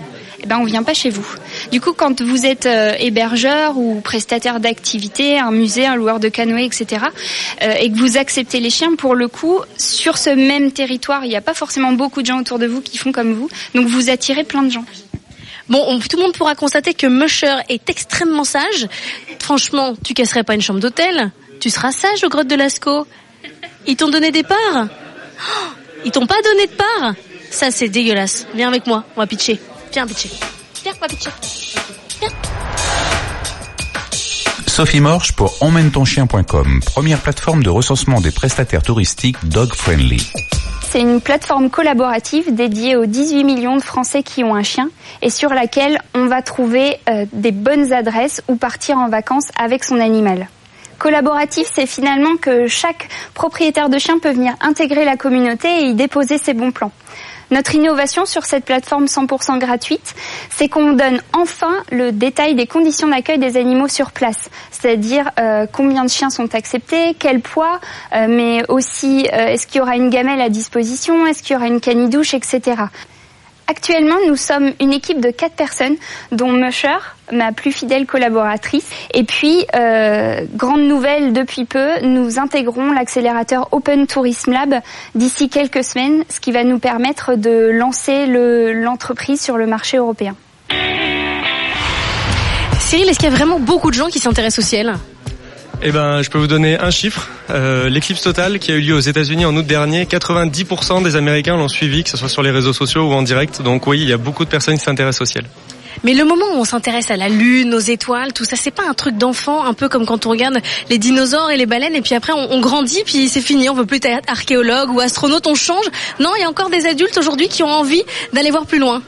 eh ben on vient pas chez vous. Du coup, quand vous êtes euh, hébergeur ou prestataire d'activités, un musée, un loueur de canoë, etc., euh, et que vous acceptez les chiens, pour le coup, sur ce même territoire, il n'y a pas forcément beaucoup de gens autour de vous qui font comme vous, donc vous attirez plein de gens. Bon, on- tout le monde pourra constater que Musher est extrêmement sage. Franchement, tu casserais pas une chambre d'hôtel Tu seras sage aux grottes de Lascaux Ils t'ont donné des parts Oh, Ils t'ont pas donné de parts Ça, c'est dégueulasse. Viens avec moi, on va pitcher. Viens pitcher. Viens. Sophie Morche pour emmène-ton-chien.com, première plateforme de recensement des prestataires touristiques dog friendly. C'est une plateforme collaborative dédiée aux 18 millions de Français qui ont un chien et sur laquelle on va trouver euh, des bonnes adresses où partir en vacances avec son animal. Collaboratif, c'est finalement que chaque propriétaire de chien peut venir intégrer la communauté et y déposer ses bons plans. Notre innovation sur cette plateforme 100% gratuite, c'est qu'on donne enfin le détail des conditions d'accueil des animaux sur place, c'est-à-dire euh, combien de chiens sont acceptés, quel poids, euh, mais aussi euh, est-ce qu'il y aura une gamelle à disposition, est-ce qu'il y aura une canidouche, etc. Actuellement, nous sommes une équipe de quatre personnes, dont Musher, ma plus fidèle collaboratrice. Et puis, euh, grande nouvelle depuis peu, nous intégrons l'accélérateur Open Tourism Lab d'ici quelques semaines, ce qui va nous permettre de lancer le- l'entreprise sur le marché européen. Cyril, est-ce qu'il y a vraiment beaucoup de gens qui s'intéressent au ciel? Eh ben, je peux vous donner un chiffre. Euh, L'éclipse totale qui a eu lieu aux États-Unis en août dernier, 90% des Américains l'ont suivi, que ce soit sur les réseaux sociaux ou en direct. Donc oui, il y a beaucoup de personnes qui s'intéressent au ciel. Mais le moment où on s'intéresse à la lune, aux étoiles, tout ça, c'est pas un truc d'enfant, un peu comme quand on regarde les dinosaures et les baleines, et puis après on, on grandit, puis c'est fini, on veut plus être archéologue ou astronaute, on change. Non, il y a encore des adultes aujourd'hui qui ont envie d'aller voir plus loin.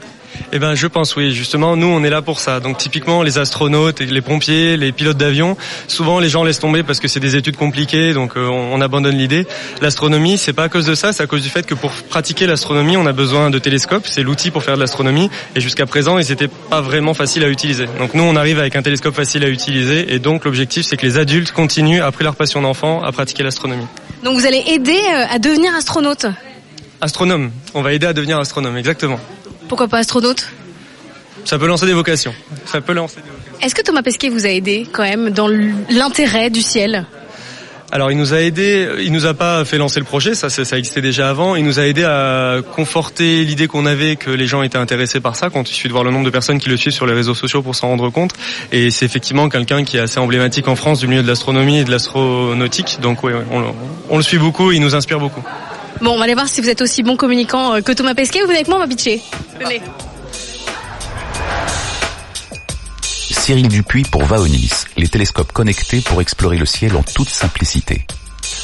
Eh ben, je pense oui. Justement, nous, on est là pour ça. Donc, typiquement, les astronautes, les pompiers, les pilotes d'avion, souvent les gens laissent tomber parce que c'est des études compliquées, donc euh, on, on abandonne l'idée. L'astronomie, c'est pas à cause de ça, c'est à cause du fait que pour pratiquer l'astronomie, on a besoin de télescopes. C'est l'outil pour faire de l'astronomie. Et jusqu'à présent, ils étaient pas vraiment faciles à utiliser. Donc, nous, on arrive avec un télescope facile à utiliser. Et donc, l'objectif, c'est que les adultes continuent après leur passion d'enfant à pratiquer l'astronomie. Donc vous allez aider euh, à devenir astronaute? Astronome. On va aider à devenir astronome, exactement. Pourquoi pas astronaute Ça peut lancer des vocations. Ça peut lancer des vocations. Est-ce que Thomas Pesquet vous a aidé quand même dans l'intérêt du ciel? Alors il nous a aidé, il nous a pas fait lancer le projet, ça existait déjà avant. Il nous a aidé à conforter l'idée qu'on avait que les gens étaient intéressés par ça. Quand il suffit de voir le nombre de personnes qui le suivent sur les réseaux sociaux pour s'en rendre compte. Et c'est effectivement quelqu'un qui est assez emblématique en France du milieu de l'astronomie et de l'astronautique. Donc oui, on, le- on le suit beaucoup, et il nous inspire beaucoup. Bon, on va aller voir si vous êtes aussi bon communicant euh, que Thomas Pesquet. Vous venez avec moi, on va pitcher. Venez. Cyril Dupuis pour Vaonis, les télescopes connectés pour explorer le ciel en toute simplicité.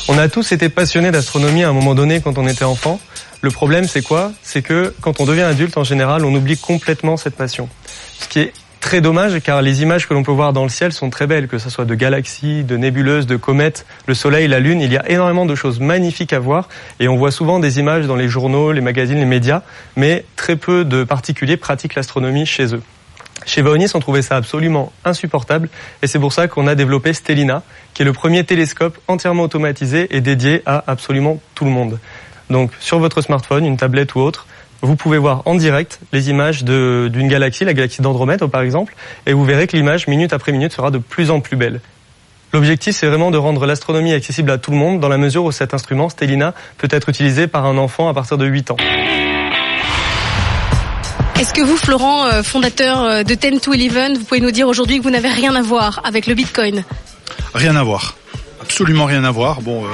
On a tous été passionnés d'astronomie à un moment donné quand on était enfant. Le problème, c'est quoi? C'est que quand on devient adulte, en général, on oublie complètement cette passion. Ce qui est très dommage, car les images que l'on peut voir dans le ciel sont très belles, que ce soit de galaxies, de nébuleuses, de comètes, le soleil, la lune. Il y a énormément de choses magnifiques à voir, et on voit souvent des images dans les journaux, les magazines, les médias, mais très peu de particuliers pratiquent l'astronomie chez eux. Chez Vaonis, on trouvait ça absolument insupportable et c'est pour ça qu'on a développé Stellina, qui est le premier télescope entièrement automatisé et dédié à absolument tout le monde. Donc sur votre smartphone, une tablette ou autre, vous pouvez voir en direct les images d'une galaxie, la galaxie d'Andromède par exemple, et vous verrez que l'image minute après minute sera de plus en plus belle. L'objectif, c'est vraiment de rendre l'astronomie accessible à tout le monde dans la mesure où cet instrument, Stellina, peut être utilisé par un enfant à partir de 8 ans. Est-ce que vous, Florent, euh, fondateur euh, de 10 to 11, vous pouvez nous dire aujourd'hui que vous n'avez rien à voir avec le Bitcoin? Rien à voir. Absolument rien à voir. Bon, euh,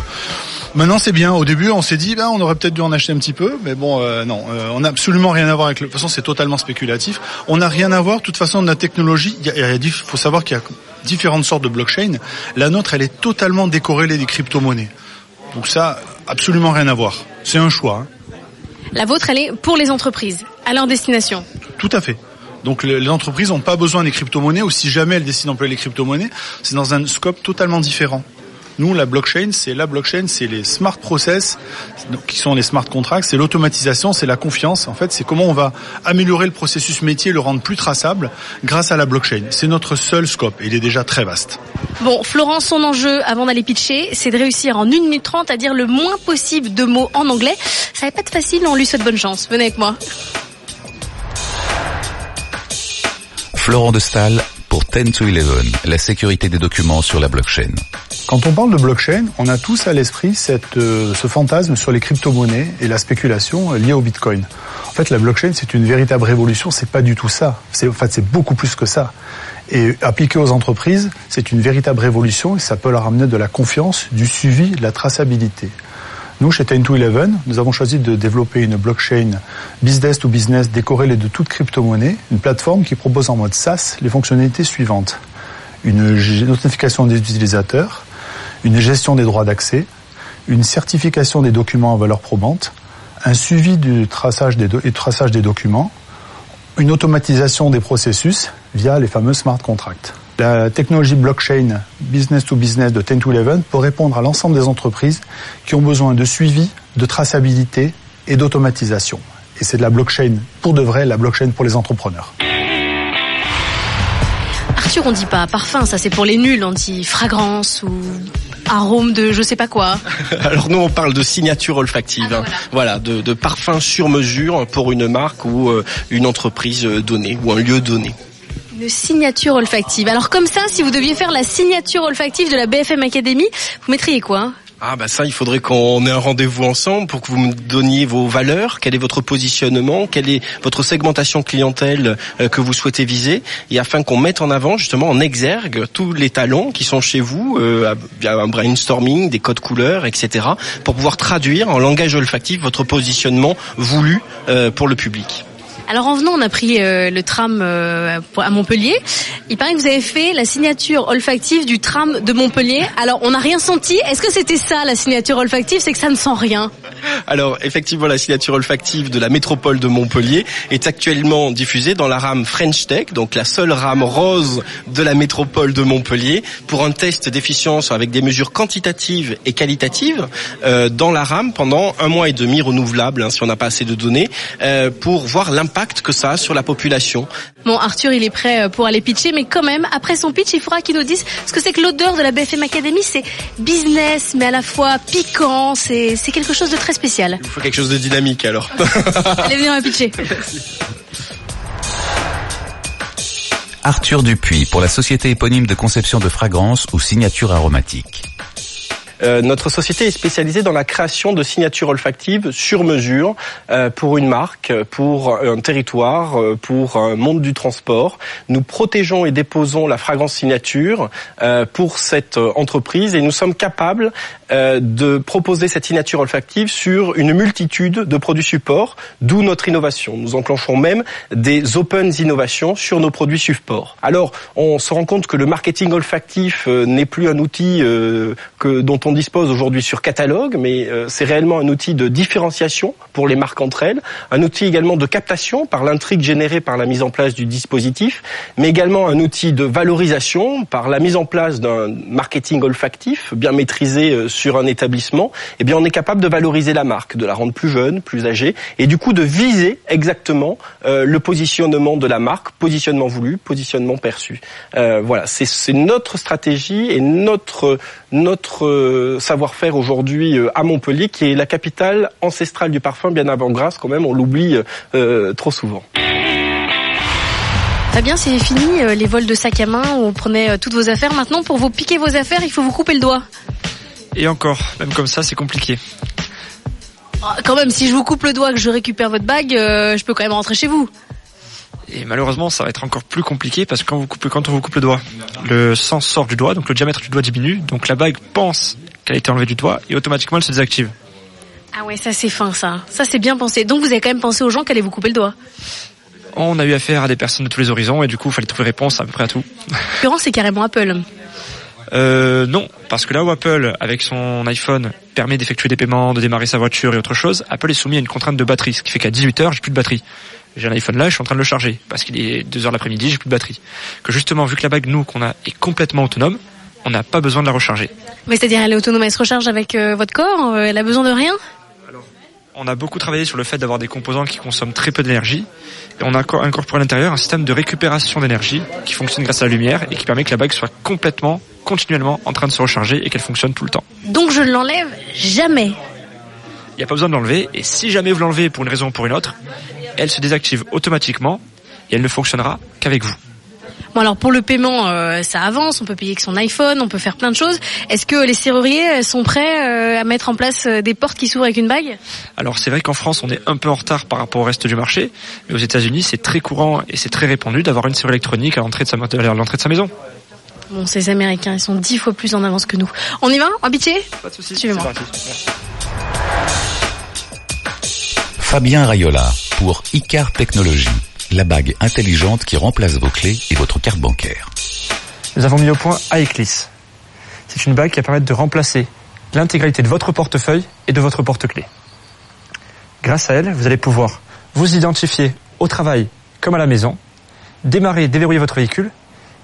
Maintenant c'est bien. Au début on s'est dit ben on aurait peut-être dû en acheter un petit peu, mais bon euh, non, euh, on n'a absolument rien à voir avec. Le... De toute façon c'est totalement spéculatif. On n'a rien à voir. De toute façon notre technologie, il faut savoir qu'il y a différentes sortes de blockchain. La nôtre elle est totalement décorrélée des crypto-monnaies. Donc ça absolument rien à voir. C'est un choix. Hein. La vôtre elle est pour les entreprises, à leur destination. Tout à fait. Donc les entreprises n'ont pas besoin des crypto-monnaies ou si jamais elles décident d'employer les crypto-monnaies, c'est dans un scope totalement différent. Nous, la blockchain, c'est la blockchain, c'est les smart process, qui sont les smart contracts, c'est l'automatisation, c'est la confiance. En fait, c'est comment on va améliorer le processus métier, le rendre plus traçable grâce à la blockchain. C'est notre seul scope et il est déjà très vaste. Bon, Florence, son enjeu avant d'aller pitcher, c'est de réussir en 1 minute 30 à dire le moins possible de mots en anglais. Ça va pas être facile, on lui souhaite bonne chance. Venez avec moi. Florent de Stahl pour 10 to 11, la sécurité des documents sur la blockchain. Quand on parle de blockchain, on a tous à l'esprit euh, ce fantasme sur les crypto-monnaies et la spéculation euh, liée au bitcoin. En fait, la blockchain, c'est une véritable révolution, c'est pas du tout ça. C'est, en fait, c'est beaucoup plus que ça. Et appliqué aux entreprises, c'est une véritable révolution et ça peut leur amener de la confiance, du suivi, de la traçabilité. Nous, chez 10 to 11, nous avons choisi de développer une blockchain business to business décorrélée de toute crypto-monnaie, une plateforme qui propose en mode SaaS les fonctionnalités suivantes. Une notification des utilisateurs, une gestion des droits d'accès, une certification des documents en valeur probante, un suivi du traçage des documents, une automatisation des processus via les fameux smart contracts. La technologie blockchain business to business de 10 to 11 peut répondre à l'ensemble des entreprises qui ont besoin de suivi, de traçabilité et d'automatisation. Et c'est de la blockchain pour de vrai, la blockchain pour les entrepreneurs. Arthur, on dit pas parfum, ça c'est pour les nuls, on dit fragrance ou arôme de je sais pas quoi. Alors nous on parle de signature olfactive, ah, voilà, de, de parfum sur mesure pour une marque ou euh, une entreprise donnée ou un lieu donné. Une signature olfactive. Alors comme ça, si vous deviez faire la signature olfactive de la BFM Academy, vous mettriez quoi hein? Ah bah ça, il faudrait qu'on ait un rendez-vous ensemble pour que vous me donniez vos valeurs, quel est votre positionnement, quelle est votre segmentation clientèle euh, que vous souhaitez viser, et afin qu'on mette en avant justement en exergue tous les talents qui sont chez vous, euh, un brainstorming, des codes couleurs, etc., pour pouvoir traduire en langage olfactif votre positionnement voulu euh, pour le public. Alors en venant, on a pris euh, le tram euh, à Montpellier. Il paraît que vous avez fait la signature olfactive du tram de Montpellier. Alors on n'a rien senti. Est-ce que c'était ça la signature olfactive? C'est que ça ne sent rien. Alors effectivement, la signature olfactive de la métropole de Montpellier est actuellement diffusée dans la rame French Tech, donc la seule rame rose de la métropole de Montpellier, pour un test d'efficience avec des mesures quantitatives et qualitatives euh, dans la rame pendant un mois et demi renouvelable, hein, si on n'a pas assez de données, pour voir l'impact que ça a sur la population. Bon, Arthur, il est prêt euh, pour aller pitcher, mais quand même, après son pitch, il faudra qu'il nous dise ce que c'est que l'odeur de la BFM Academy. C'est business, mais à la fois piquant. C'est quelque chose de très spécial. Il faut quelque chose de dynamique, alors. Allez, venez, on va pitcher. Arthur Dupuis pour la société éponyme de conception de fragrances ou signature aromatique. Euh, notre société est spécialisée dans la création de signatures olfactives sur mesure euh, pour une marque, pour un territoire, euh, pour un monde du transport. Nous protégeons et déposons la fragrance signature pour cette entreprise et nous sommes capables de proposer cette signature olfactive sur une multitude de produits supports, d'où notre innovation. Nous enclenchons même des open innovations sur nos produits supports. Alors, on se rend compte que le marketing olfactif n'est plus un outil que, dont on dispose aujourd'hui sur catalogue, mais euh, c'est réellement un outil de différenciation pour les marques entre elles, un outil également de captation par l'intrigue générée par la mise en place du dispositif, mais également un outil de valorisation par la mise en place d'un marketing olfactif bien maîtrisé euh, sur un établissement. Eh bien, on est capable de valoriser la marque, de la rendre plus jeune, plus âgée, et du coup de viser exactement euh, le positionnement de la marque, positionnement voulu, positionnement perçu. voilà, c'est notre stratégie et notre notre euh, savoir-faire aujourd'hui euh, à Montpellier, qui est la capitale ancestrale du parfum, bien avant Grasse quand même, on l'oublie euh, trop souvent. bien, c'est fini les vols de sac à main où on prenait toutes vos affaires. Maintenant, pour vous piquer vos affaires, il faut vous couper le doigt. Et encore, même comme ça, c'est compliqué. Ah, quand même, si je vous coupe le doigt, que je récupère votre bague, je peux quand même rentrer chez vous. Et malheureusement, ça va être encore plus compliqué parce que quand, vous coupez, quand on vous coupe le doigt, le sang sort du doigt, donc le diamètre du doigt diminue, donc la bague pense qu'elle a été enlevée du toit et automatiquement elle se désactive. Ah ouais, ça c'est fin ça. Ça c'est bien pensé. Donc vous avez quand même pensé aux gens qui allaient vous couper le doigt. On a eu affaire à des personnes de tous les horizons et du coup il fallait trouver réponse à peu près à tout. L'occurrence c'est carrément Apple. Euh, non, parce que là où Apple, avec son iPhone, permet d'effectuer des paiements, de démarrer sa voiture et autre chose, Apple est soumis à une contrainte de batterie, ce qui fait qu'à 18 heures, j'ai plus de batterie. J'ai un iPhone là, je suis en train de le charger, parce qu'il est 2 heures l'après-midi, j'ai plus de batterie. Que justement, vu que la bague, nous, qu'on a, est complètement autonome, on n'a pas besoin de la recharger. Mais c'est-à-dire elle est autonome, elle se recharge avec euh, votre corps, euh, elle a besoin de rien? On a beaucoup travaillé sur le fait d'avoir des composants qui consomment très peu d'énergie. Et on a incorporé à l'intérieur un système de récupération d'énergie qui fonctionne grâce à la lumière et qui permet que la bague soit complètement, continuellement en train de se recharger et qu'elle fonctionne tout le temps. Donc je ne l'enlève jamais. Il n'y a pas besoin de l'enlever et si jamais vous l'enlevez pour une raison ou pour une autre, elle se désactive automatiquement et elle ne fonctionnera qu'avec vous. Bon alors pour le paiement, euh, ça avance, on peut payer avec son iPhone, on peut faire plein de choses. Est-ce que les serruriers euh, sont prêts euh, à mettre en place des portes qui s'ouvrent avec une bague? Alors c'est vrai qu'en France on est un peu en retard par rapport au reste du marché, mais aux États-Unis c'est très courant et c'est très répandu d'avoir une serrure électronique à l'entrée de sa, à l'entrée de sa maison. Bon, ces Américains, ils sont dix fois plus en avance que nous. On y va? On pitié? Pas de soucis. Suivez-moi. Fabien Rayola pour Icar Technologies, la bague intelligente qui remplace vos clés et votre carte bancaire. Nous avons mis au point iClis. C'est une bague qui va permettre de remplacer l'intégralité de votre portefeuille et de votre porte-clés. Grâce à elle, vous allez pouvoir vous identifier au travail comme à la maison, démarrer, déverrouiller votre véhicule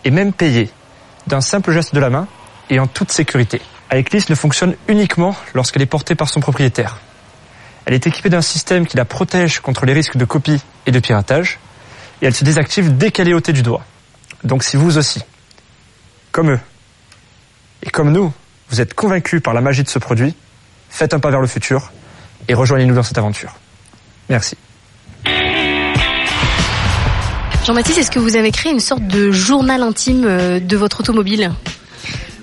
et même payer d'un simple geste de la main et en toute sécurité. iClis ne fonctionne uniquement lorsqu'elle est portée par son propriétaire. Elle est équipée d'un système qui la protège contre les risques de copie et de piratage et elle se désactive dès qu'elle est ôtée du doigt. Donc si vous aussi, comme eux, et comme nous, vous êtes convaincus par la magie de ce produit, faites un pas vers le futur et rejoignez-nous dans cette aventure. Merci. Jean-Baptiste, est-ce que vous avez créé une sorte de journal intime euh, de votre automobile?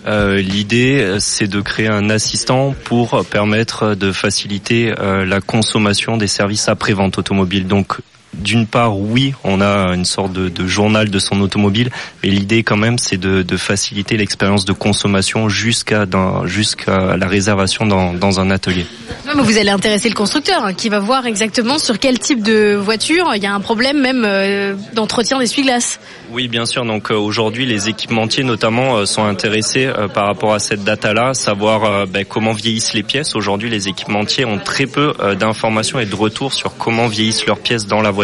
L'idée, euh, c'est de créer un assistant pour permettre de faciliter euh, la consommation des services après-vente automobile. Donc, d'une part, oui, on a une sorte de, de journal de son automobile, mais l'idée quand même, c'est de, de faciliter l'expérience de consommation jusqu'à la réservation dans, dans un atelier. Mais vous allez intéresser le constructeur hein, qui va voir exactement sur quel type de voiture il y a un problème même euh, d'entretien d'essuie-glace. Oui, bien sûr. Donc euh, aujourd'hui, les équipementiers notamment euh, sont intéressés euh, par rapport à cette data-là, savoir ben, comment vieillissent les pièces. Aujourd'hui, les équipementiers ont très peu d'informations et de retours sur comment vieillissent leurs pièces dans la voiture.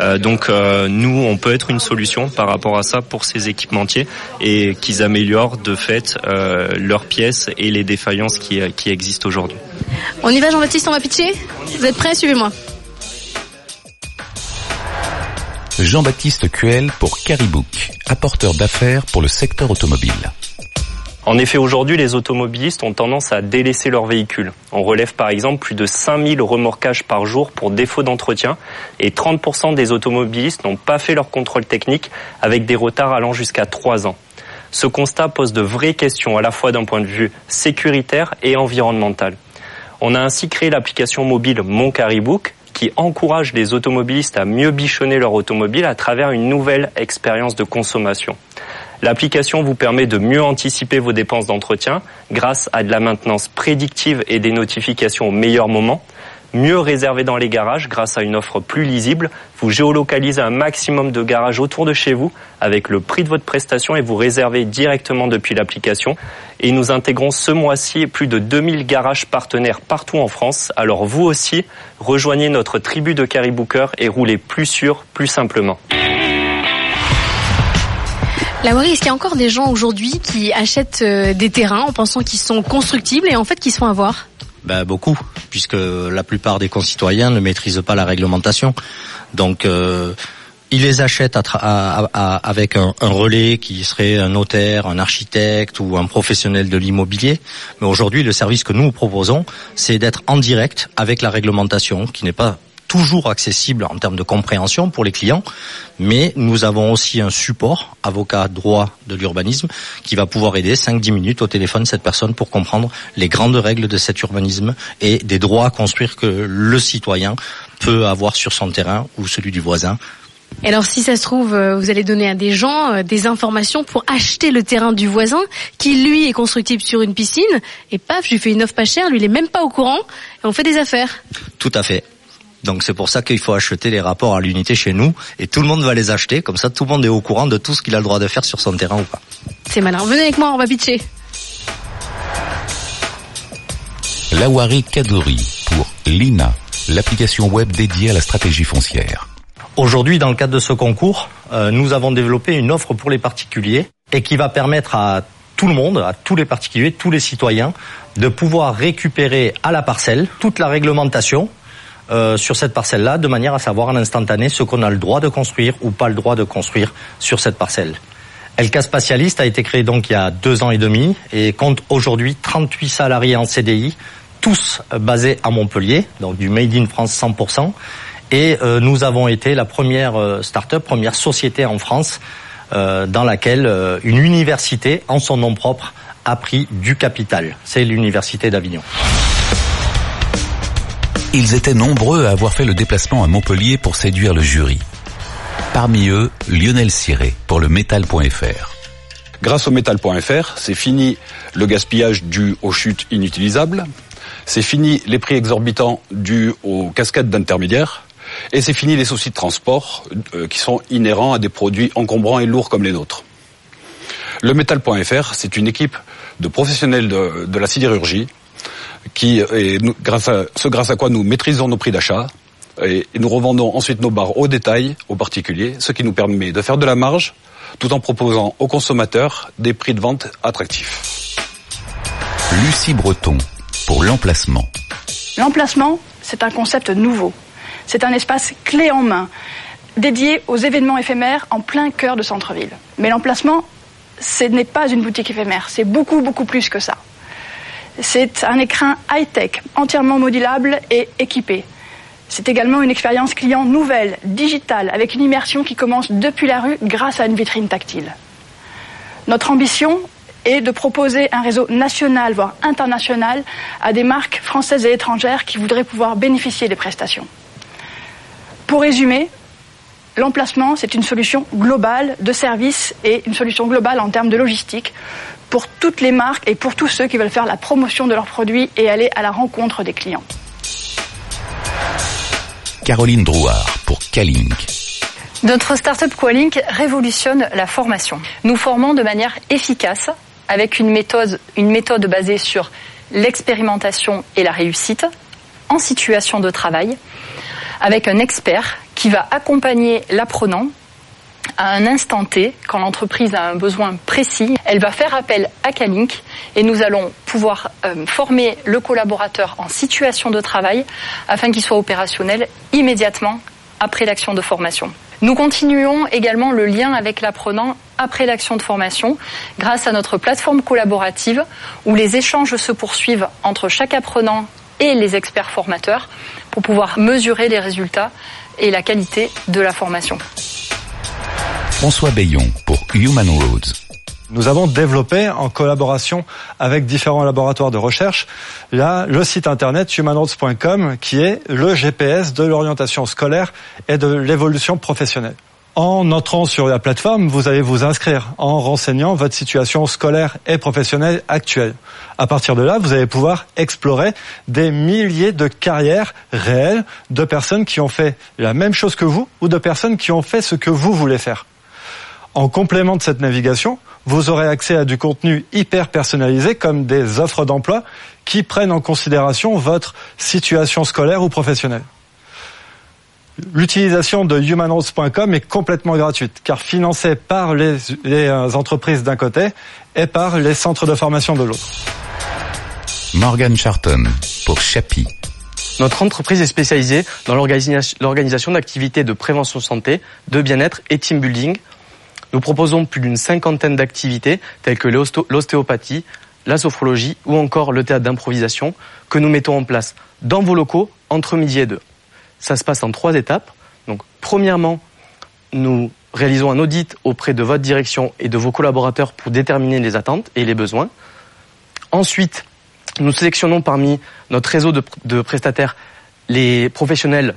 Euh, donc euh, nous, on peut être une solution par rapport à ça pour ces équipementiers et qu'ils améliorent de fait euh, leurs pièces et les défaillances qui, qui existent aujourd'hui. On y va Jean-Baptiste, on va pitcher? Vous êtes prêts? Suivez-moi. Jean-Baptiste Cuel pour Caribook, apporteur d'affaires pour le secteur automobile. En effet, aujourd'hui, les automobilistes ont tendance à délaisser leurs véhicules. On relève par exemple plus de 5000 remorquages par jour pour défaut d'entretien et 30% des automobilistes n'ont pas fait leur contrôle technique avec des retards allant jusqu'à 3 ans. Ce constat pose de vraies questions à la fois d'un point de vue sécuritaire et environnemental. On a ainsi créé l'application mobile Mon Caribook qui encourage les automobilistes à mieux bichonner leur automobile à travers une nouvelle expérience de consommation. L'application vous permet de mieux anticiper vos dépenses d'entretien grâce à de la maintenance prédictive et des notifications au meilleur moment. Mieux réserver dans les garages grâce à une offre plus lisible. Vous géolocalisez un maximum de garages autour de chez vous avec le prix de votre prestation et vous réservez directement depuis l'application. Et nous intégrons ce mois-ci plus de 2000 garages partenaires partout en France. Alors vous aussi, rejoignez notre tribu de Caribooker et roulez plus sûr, plus simplement. La est-ce qu'il y a encore des gens aujourd'hui qui achètent euh, des terrains en pensant qu'ils sont constructibles et en fait qu'ils se font avoir Ben, beaucoup, puisque la plupart des concitoyens ne maîtrisent pas la réglementation. Donc, euh, ils les achètent à à- à- avec un, un relais qui serait un notaire, un architecte ou un professionnel de l'immobilier. Mais aujourd'hui, le service que nous proposons, c'est d'être en direct avec la réglementation, qui n'est pas toujours accessible en termes de compréhension pour les clients, mais nous avons aussi un support, avocat droit de l'urbanisme, qui va pouvoir aider 5-10 minutes au téléphone cette personne pour comprendre les grandes règles de cet urbanisme et des droits à construire que le citoyen peut avoir sur son terrain ou celui du voisin Et alors si ça se trouve, euh, vous allez donner à des gens euh, des informations pour acheter le terrain du voisin qui lui est constructible sur une piscine et paf, je lui fais une offre pas chère, lui il est même pas au courant et on fait des affaires. Tout à fait. Donc c'est pour ça qu'il faut acheter les rapports à l'unité chez nous et tout le monde va les acheter, comme ça tout le monde est au courant de tout ce qu'il a le droit de faire sur son terrain ou pas. C'est malin. Venez avec moi, on va pitcher. Lawari Kadori pour Lina, l'application web dédiée à la stratégie foncière. Aujourd'hui, dans le cadre de ce concours, euh, nous avons développé une offre pour les particuliers et qui va permettre à tout le monde, à tous les particuliers, tous les citoyens, de pouvoir récupérer à la parcelle toute la réglementation euh, sur cette parcelle-là, de manière à savoir en instantané ce qu'on a le droit de construire ou pas le droit de construire sur cette parcelle. Elka Spatialiste a été créé donc il y a deux ans et demi et compte aujourd'hui 38 salariés en CDI, tous basés à Montpellier, donc du Made in France 100%. Et euh, nous avons été la première euh, start-up, première société en France euh, dans laquelle euh, une université, en son nom propre, a pris du capital. C'est l'université d'Avignon. Ils étaient nombreux à avoir fait le déplacement à Montpellier pour séduire le jury. Parmi eux, Lionel Ciré pour le métal.fr. Grâce au métal.fr, c'est fini le gaspillage dû aux chutes inutilisables, c'est fini les prix exorbitants dus aux cascades d'intermédiaires, et c'est fini les soucis de transport euh, qui sont inhérents à des produits encombrants et lourds comme les nôtres. Le métal.fr, c'est une équipe de professionnels de, de la sidérurgie qui est, grâce à, ce grâce à quoi nous maîtrisons nos prix d'achat et, nous revendons ensuite nos barres au détail aux particuliers, ce qui nous permet de faire de la marge tout en proposant aux consommateurs des prix de vente attractifs. Lucie Breton pour l'emplacement. L'emplacement, c'est un concept nouveau. C'est un espace clé en main, dédié aux événements éphémères en plein cœur de centre-ville. Mais l'emplacement, ce n'est pas une boutique éphémère, c'est beaucoup, beaucoup plus que ça. C'est un écrin high-tech, entièrement modulable et équipé. C'est également une expérience client nouvelle, digitale, avec une immersion qui commence depuis la rue grâce à une vitrine tactile. Notre ambition est de proposer un réseau national, voire international, à des marques françaises et étrangères qui voudraient pouvoir bénéficier des prestations. Pour résumer, l'emplacement, c'est une solution globale de service et une solution globale en termes de logistique pour toutes les marques et pour tous ceux qui veulent faire la promotion de leurs produits et aller à la rencontre des clients. Caroline Drouard pour Calink. Notre startup Qualink révolutionne la formation. Nous formons de manière efficace avec une méthode, une méthode basée sur l'expérimentation et la réussite en situation de travail avec un expert qui va accompagner l'apprenant à un instant T, quand l'entreprise a un besoin précis, elle va faire appel à Calink et nous allons pouvoir euh, former le collaborateur en situation de travail afin qu'il soit opérationnel immédiatement après l'action de formation. Nous continuons également le lien avec l'apprenant après l'action de formation grâce à notre plateforme collaborative où les échanges se poursuivent entre chaque apprenant et les experts formateurs pour pouvoir mesurer les résultats et la qualité de la formation. François Bayon pour Human Roads. Nous avons développé en collaboration avec différents laboratoires de recherche là, le site internet humanroads.com qui est le GPS de l'orientation scolaire et de l'évolution professionnelle. En entrant sur la plateforme, vous allez vous inscrire en renseignant votre situation scolaire et professionnelle actuelle. À partir de là, vous allez pouvoir explorer des milliers de carrières réelles de personnes qui ont fait la même chose que vous ou de personnes qui ont fait ce que vous voulez faire. En complément de cette navigation, vous aurez accès à du contenu hyper personnalisé comme des offres d'emploi qui prennent en considération votre situation scolaire ou professionnelle. L'utilisation de humanroads.com est complètement gratuite car financée par les, les entreprises d'un côté et par les centres de formation de l'autre. Morgan Charton pour Chapi. Notre entreprise est spécialisée dans l'organisation d'activités de prévention santé, de bien-être et team building. Nous proposons plus d'une cinquantaine d'activités telles que l'ostéopathie, la sophrologie ou encore le théâtre d'improvisation que nous mettons en place dans vos locaux entre midi et deux. Ça se passe en trois étapes. Donc, premièrement, nous réalisons un audit auprès de votre direction et de vos collaborateurs pour déterminer les attentes et les besoins. Ensuite, nous sélectionnons parmi notre réseau de, de prestataires les professionnels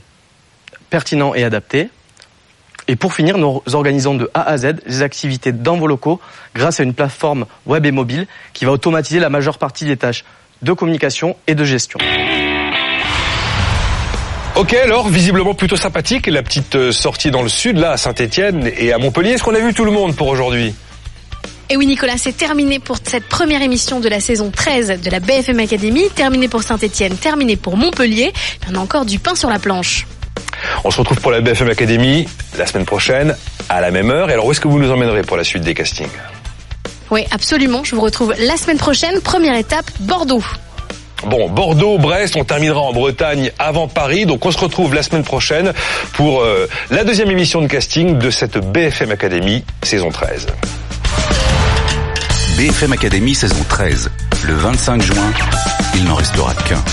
pertinents et adaptés. Et pour finir, nous organisons de A à Z les activités dans vos locaux grâce à une plateforme web et mobile qui va automatiser la majeure partie des tâches de communication et de gestion. Ok, alors visiblement plutôt sympathique la petite euh, sortie dans le sud, là à Saint-Étienne et à Montpellier. Est-ce qu'on a vu tout le monde pour aujourd'hui? Et oui Nicolas, c'est terminé pour cette première émission de la saison 13 de la BFM Academy, terminé pour Saint-Etienne, terminé pour Montpellier. Il y en a encore du pain sur la planche. On se retrouve pour la BFM Academy la semaine prochaine à la même heure. Et alors où est-ce que vous nous emmènerez pour la suite des castings? Oui, absolument. Je vous retrouve la semaine prochaine. Première étape, Bordeaux. Bon, Bordeaux, Brest, on terminera en Bretagne avant Paris. Donc on se retrouve la semaine prochaine pour euh, la deuxième émission de casting de cette BFM Academy saison 13. BFM Academy saison 13. Le 25 juin, il n'en restera qu'un.